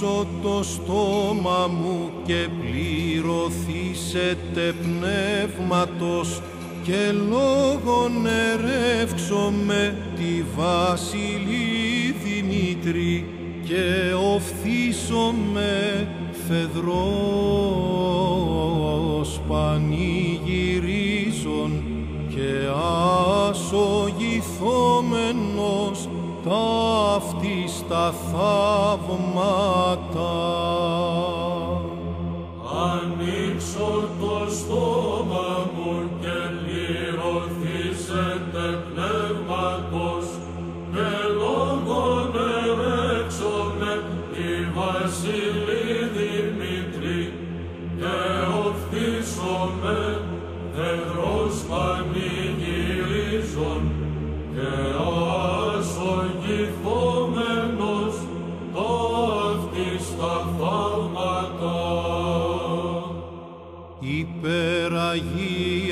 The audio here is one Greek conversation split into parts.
ανοίξω το στόμα μου και πληρωθήσετε πνεύματος και λόγον ερεύξω με τη Βασιλή Δημήτρη και οφθήσω με φεδρός πανηγυρίζων και ασογηθόμενος ταύτιστα θαύματα.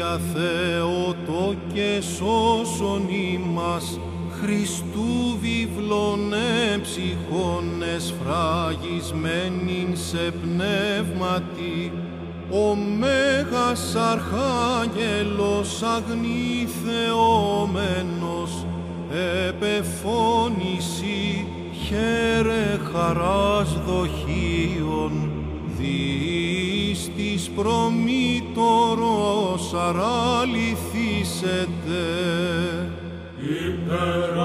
Υπεραγία Θεότο και σώσον ημάς Χριστού βιβλών έψυχων εσφραγισμένην σε πνεύματι. Ο Μέγας Αρχάγγελος αγνή θεόμενος επεφώνηση χαίρε χαράς δοχείων διείς της προμήτωρος αραληθήσετε Υπεραγία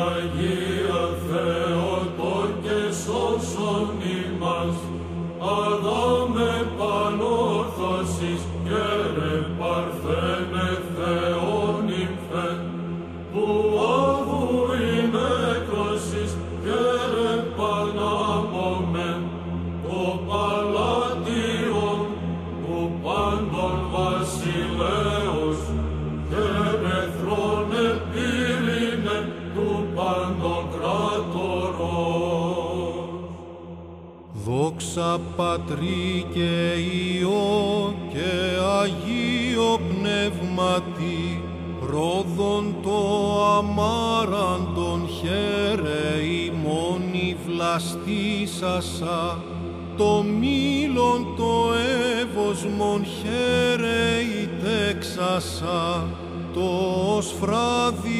Πατρί και Υιό και Αγίο Πνεύματι, ρόδον το αμάραντον χαίρε ημώνη βλαστήσασα, το μήλον το εύωσμον χαίρε ητέξασα, το σφράδιον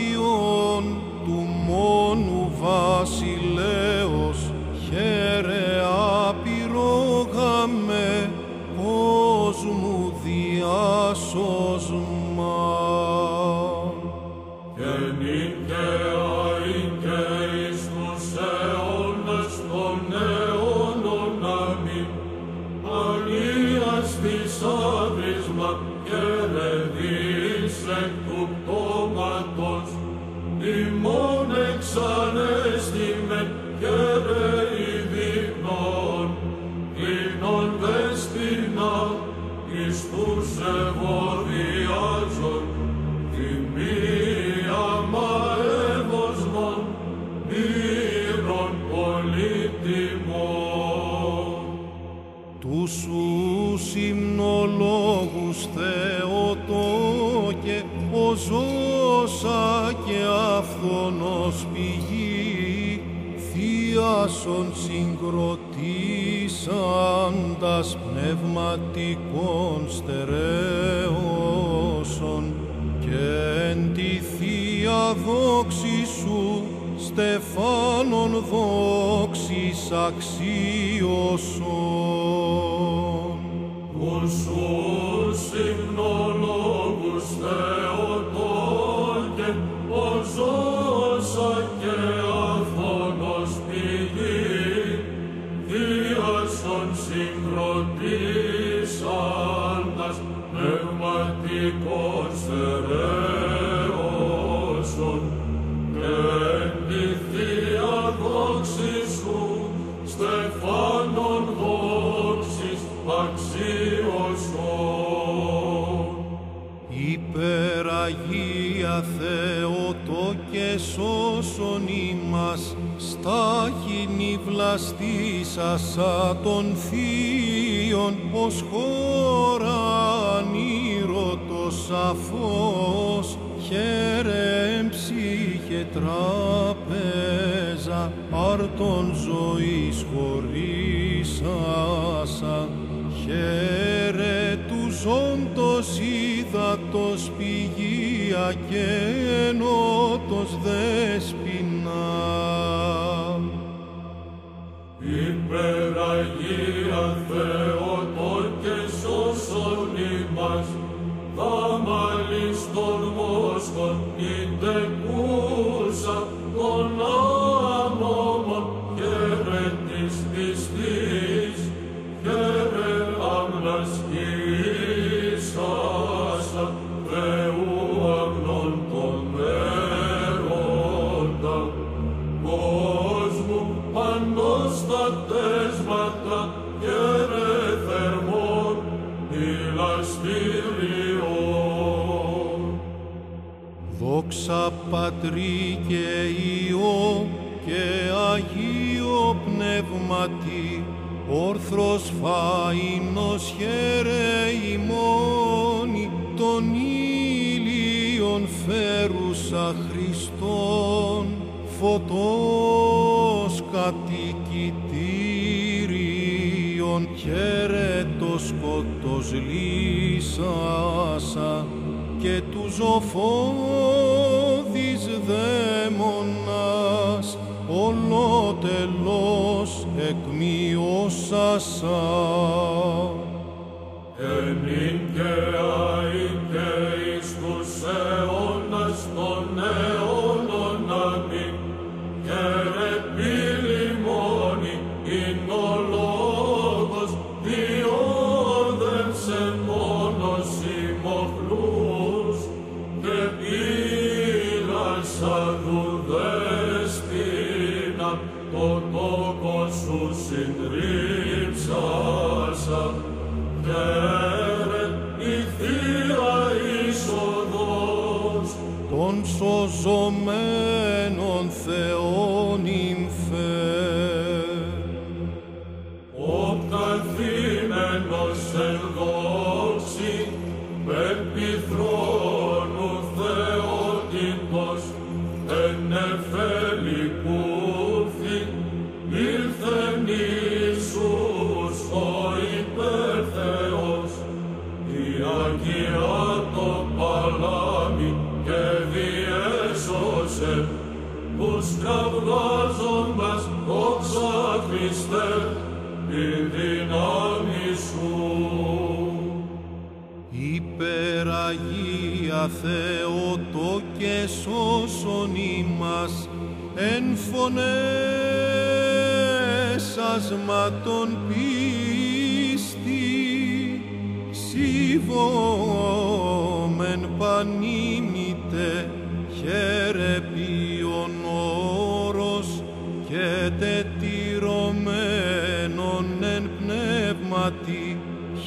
seculum tomatos, in θείασον συγκροτήσαντας πνευματικών στερεώσεων και εν τη Θεία δόξη σου στεφάνων δόξης αξίωσον. Υπεραγία όρθρος φάινος χαίρε ημώνη, τον ήλιον φέρουσα Χριστόν, φωτός κατοικητήριον, χαίρε το σκότος λύσασα, και του ζωφόδης δαίμονας ολότελος εκμειώσασα. Υπεραγία Θεότο και σώσον ημάς εν φωνές ασματών πίστη σιβόμεν πανήμητε χαίρε ποιον όρος και τετυρωμένον εν πνεύματι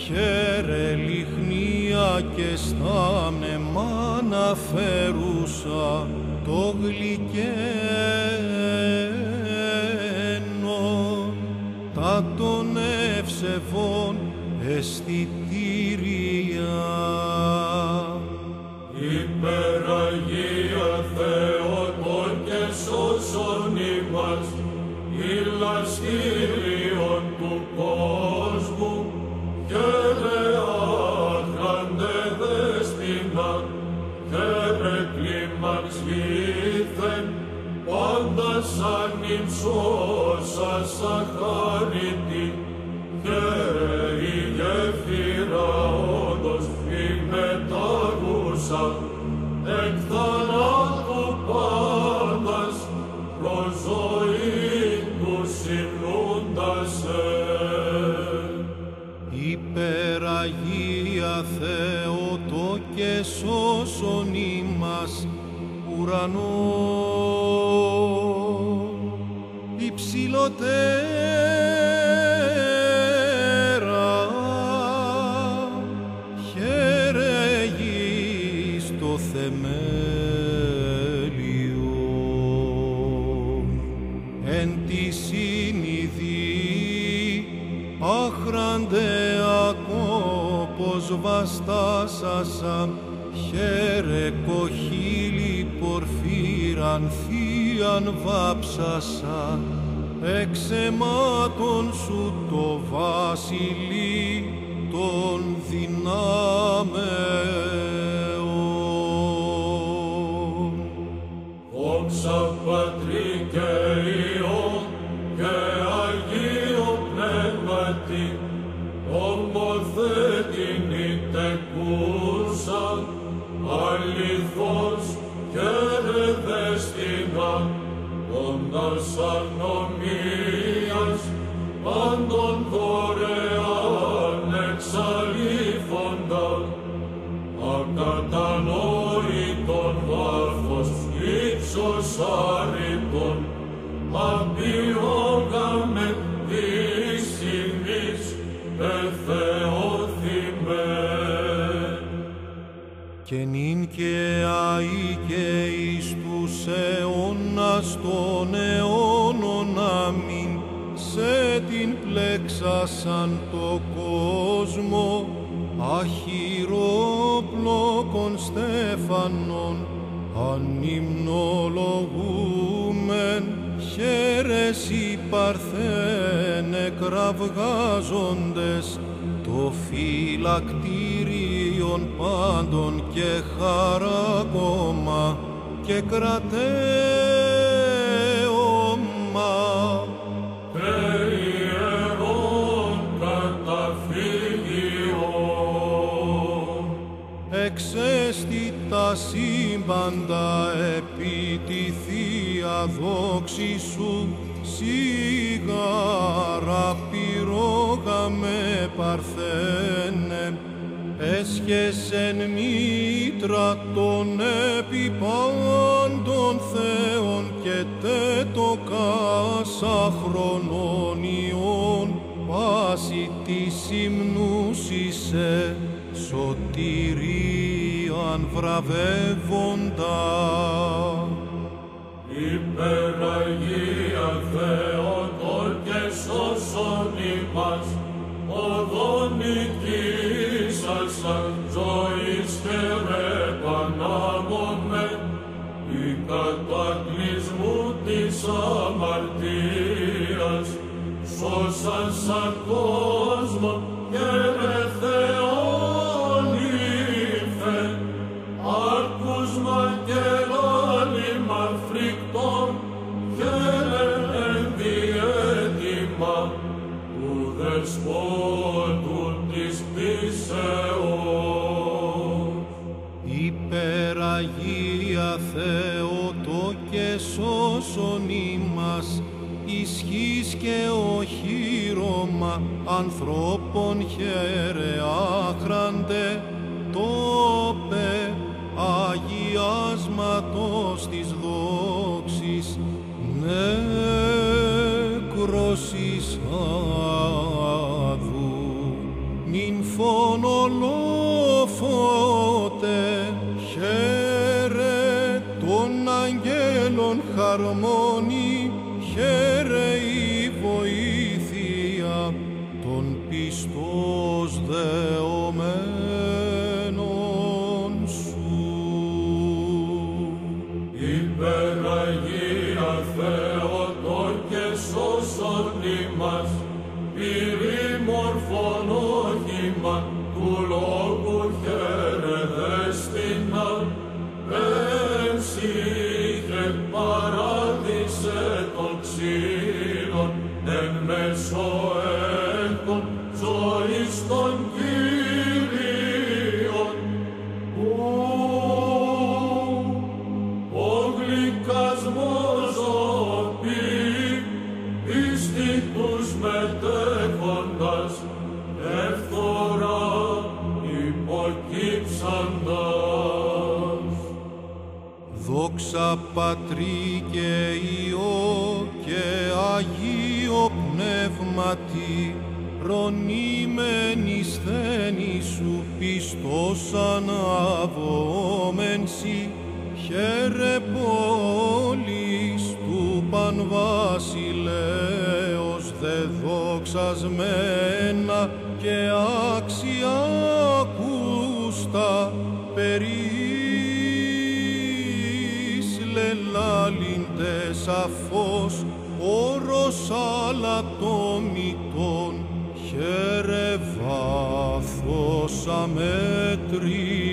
χαίρε λιχνία και στα μνημά να φέρουσα το γλυκένον τα των ευσεβών αισθητήρια. Υπεραγία Θεότο και σώσον ημάς, ηλαστήριον του κόσμου, χαίρε άχραντε δέσποινα, χαίρε κλίμαξ λίθεν, πάντα σαν υψώσας Sancta στο θεμέλιο εν τη συνειδή άχραντε ακόπος βαστάσασα χαίρε κοχύλι πορφύραν θεία Αγίαν βάψασα εξ αιμάτων σου το βασιλεί των δυνάμεων. Ύψος άρρητον, απειόγαμε της ημείς εθεώθημε. και νυν και αεί και εις τους αιώνας των αιώνων αμήν σε την πλέξασαν το παρθένε κραυγάζοντες το φυλακτήριον πάντων και χαράκομα και κρατέωμα. Περιερών καταφύγιον, εξέστη τα σύμπαντα επί τη Θεία δόξη σου σιγάρα πυρόγαμε παρθένε έσχεσεν μήτρα των επιπάντων θεών και τέτοκα χρονών ιών πάση τη υμνούσισε σωτηρίαν βραβεύοντα. υπεραγία Θεότο και σώσον ημάς, οδόν νικήσασαν ζωής και ρεπανάμομαι, η κατακλυσμού της αμαρτίας, σώσαν σαν της πίσεως. Υπεραγία Θεότο και σώσον ημάς, ισχύς και οχύρωμα ανθρώπων χαίρε άχραντε, sic parat αλατόμητον χαίρε βάθος αμέτρητον.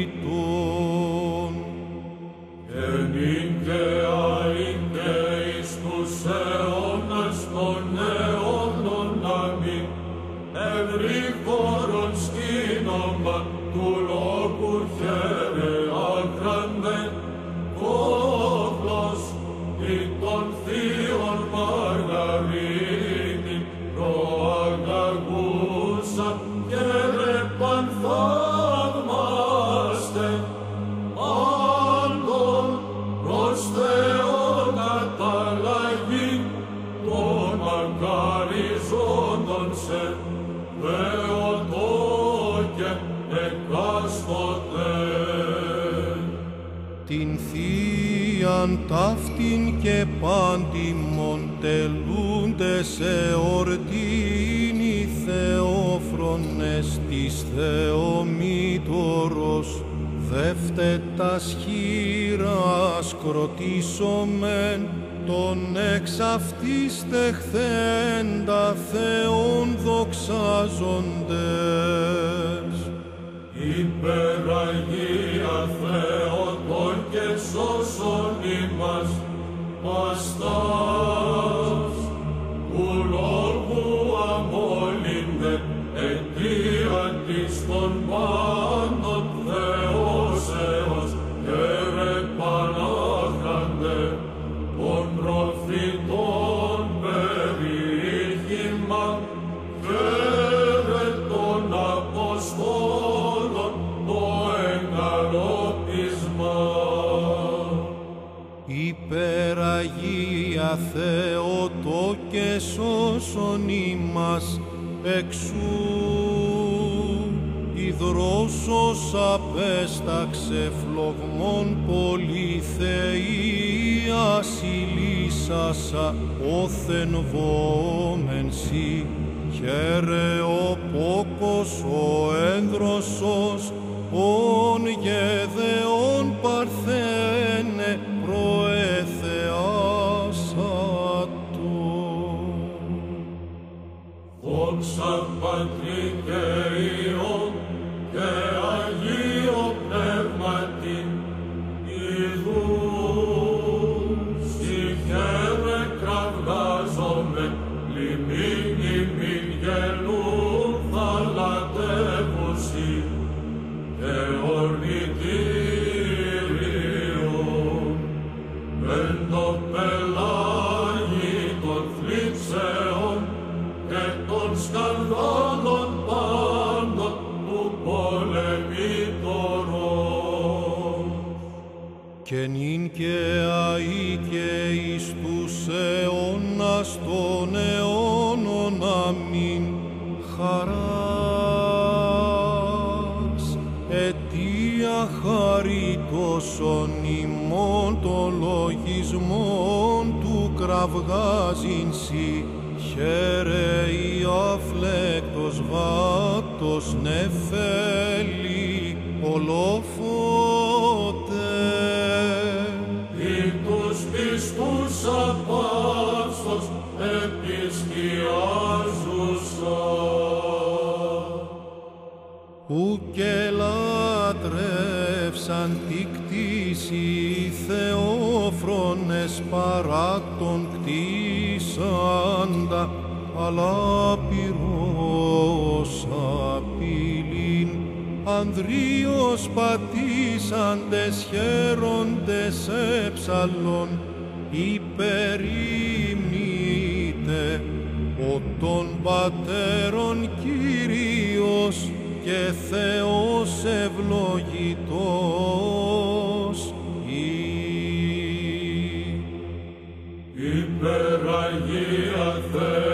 Και πάντιμον τελούνται σε ορτήν οι θεόφρονες της Θεομήτωρος δεύτετας χείρας κροτήσομεν τον εξ αυτής τεχθέντα Θεόν δοξάζοντες. Υπεραγία Θεότον και σώσον ημάς, Most Θεότο και σώσον ημάς εξού υδρόσος απέσταξε φλογμών πολυθείας ηλίσασα όθεν βόμενσι χαίρε ο πόκος ο ένδροσος ον γεδεόν παρθένε αιώνας των αιώνων αμήν χαράς αιτία χαρίτωσον ημών των λογισμών του κραυγάζειν σοι χαίρε η αφλέκτος βάτος νεφέλη ολόφωτε. Κτήση οι θεόφρονες παρά τον κτίσαντα αλλά πυρός απειλήν. Ανδρίος πατήσαντες χαίροντες έψαλον υπερήμνητε ο των πατέρων Κύριος και Θεός ευλογητός Υπεραγία Θεότο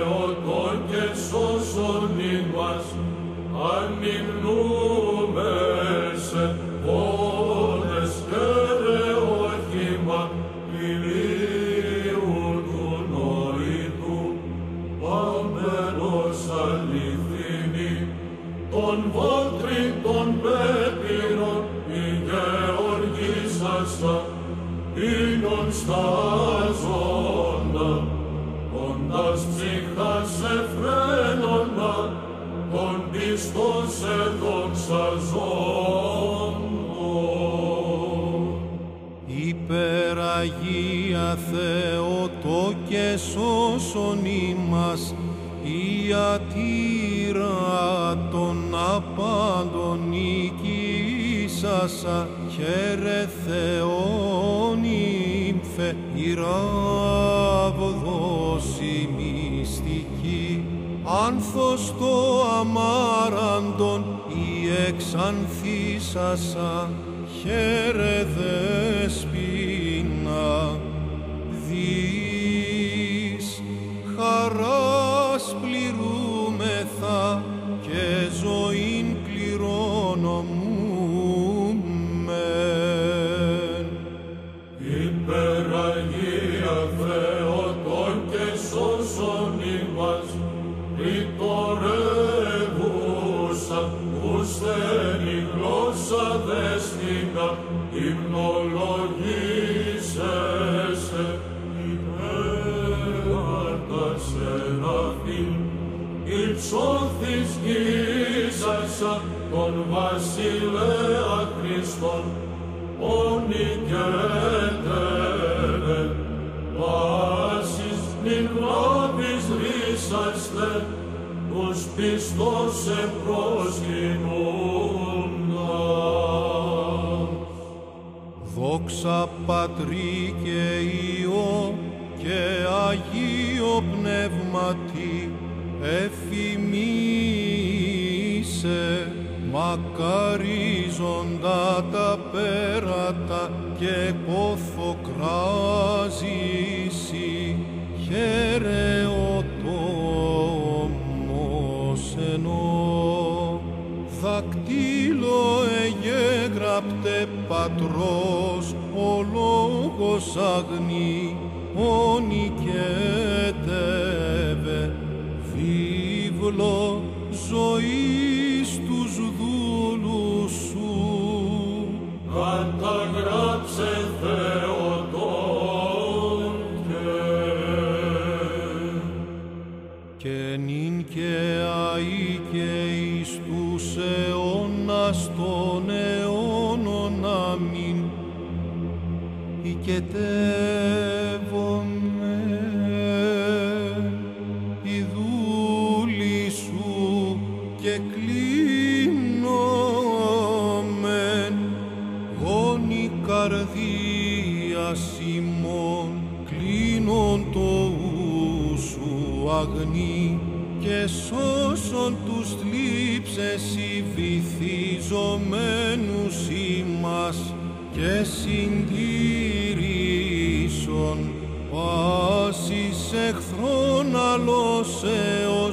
νικήσασα, χαίρε Θεόν ύμφε, ηράβδος η μυστική, άνθος το αμάραντον η εξανθήσασα, χαίρε δεσπίνα, δις χαράς πληρούμεθα τους πιστός επροσκυνούντας. Δόξα Πατρί και Υιό και Αγίο Πνεύματι εφημίσε μακαρίζοντα τα πέρατα και ποθοκράζηση πατρός ο λόγος αγνή ονικέτευε βίβλο ζωής τους δούλους σου. Καταγράψε Θεοτόν και νυν και αεί και εις τους αιώνας των αιώνων αμήν οικετεύομαι. Η δούλη σου και κλείνομεν γόνη καρδία ημών κλείνον το ου σου αγνή και σώσον τους θλίψες οι βυθιζομένους ημάς και συντηρήσον πάσης εχθρών αλώσεως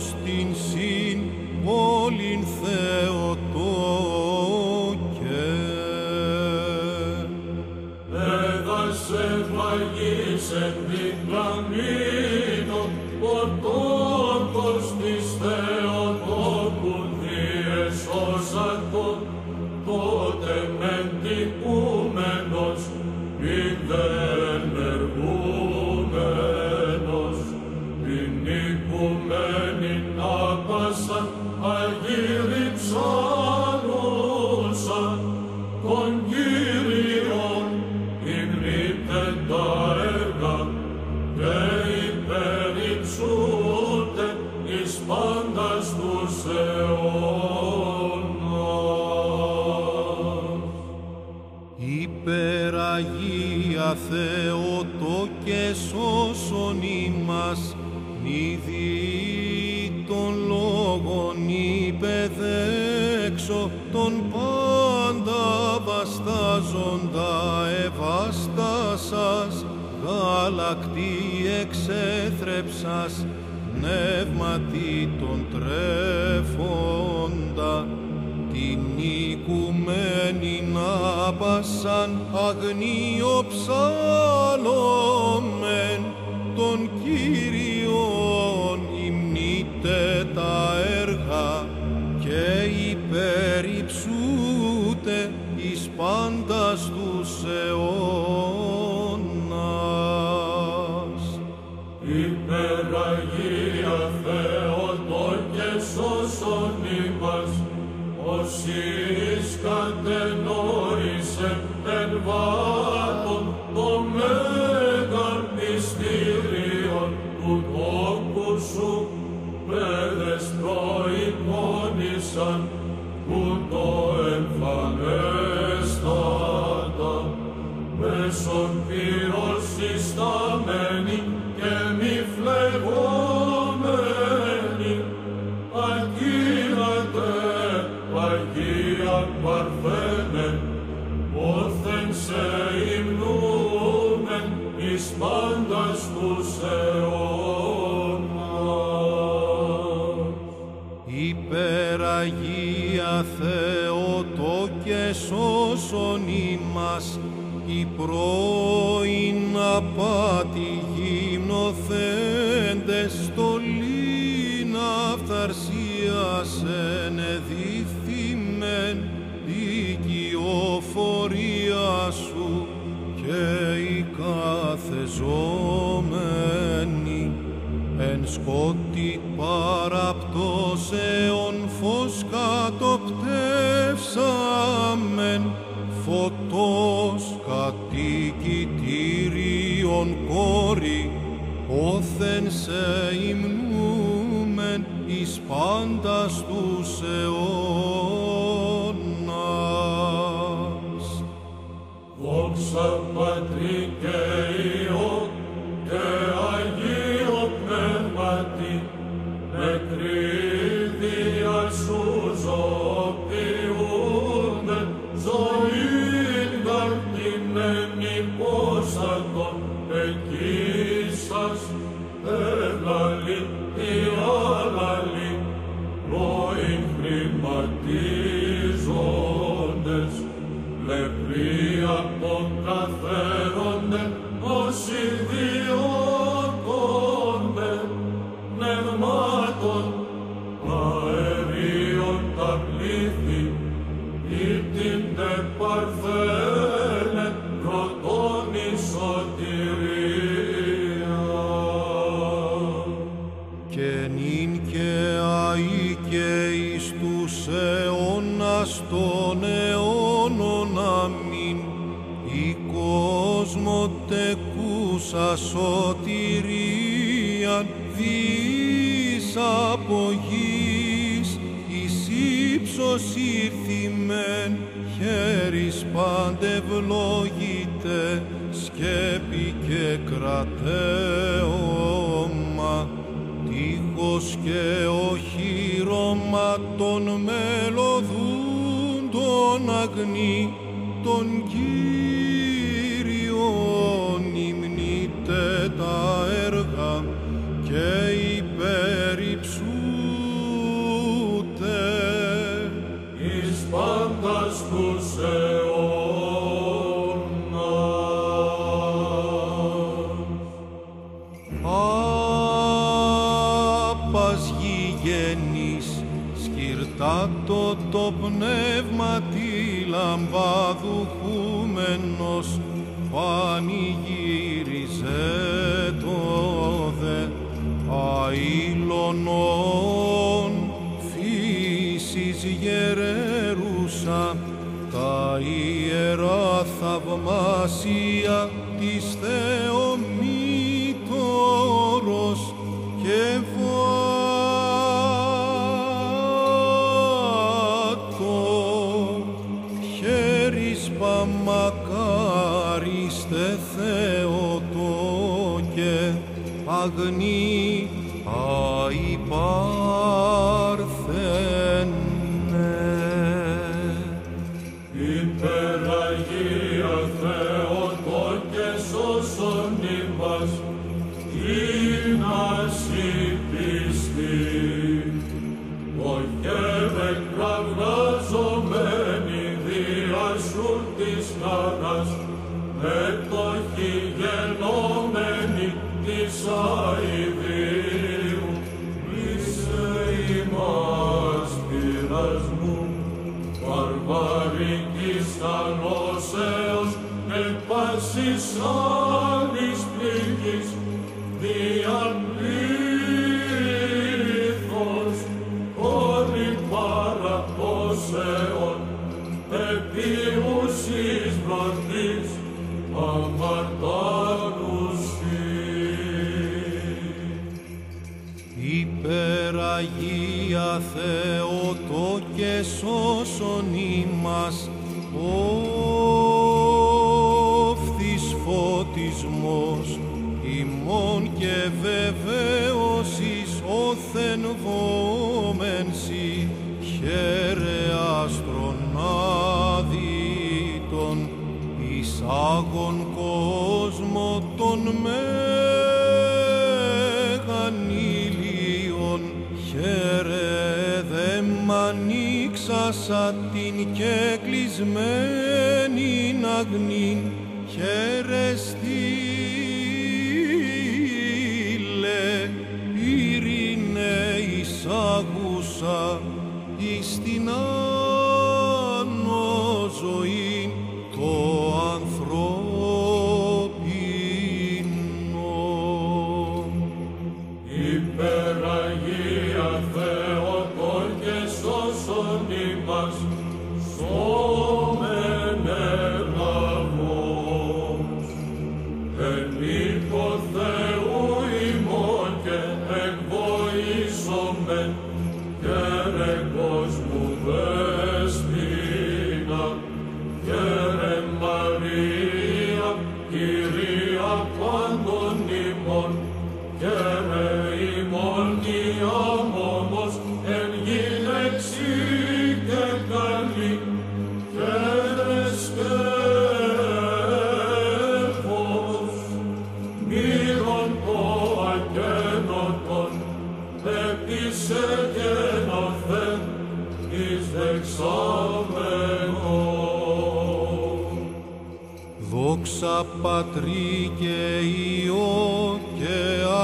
εξέθρεψας πνεύματι τον τρέφοντα. Την οικουμένη να πασαν αγνίο Αγία Θεότο και σώσον ημάς, η πρώην απάτη γυμνοθέντες στολή να φθαρσίασεν εδίθημεν δικαιοφορία σου και η κάθε ζώμενη εν σκοτ σε υμνούμεν εις πάντας στους αιώνας. και κρατέωμα τείχος και οχυρώμα των μελωδούν τον αγνή τον κύριο. ιερά θαυμάσια se σαν την και κλεισμένην αγνήν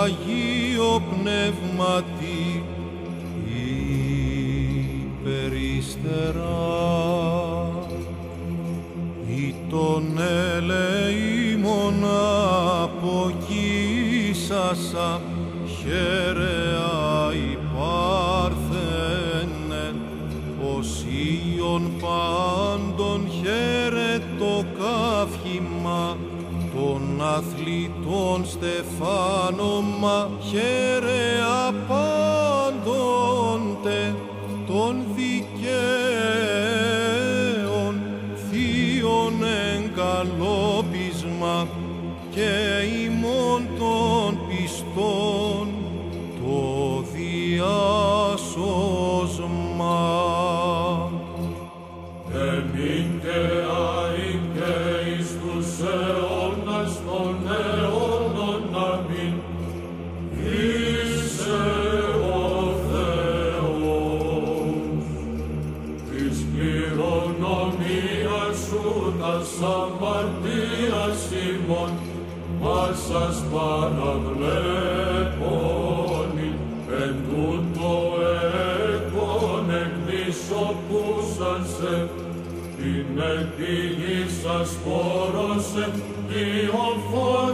Αγίο πνεύματη υπεριστερά. Ή τον ελεήμονα από χαίρε τον Στεφάνο μα. Varsa martias Simon, varsas παραβλέπονιν, εν τούτο έκον εκδισοπούσαν σε, την εκδηγήσας πόρωσε, διοφόν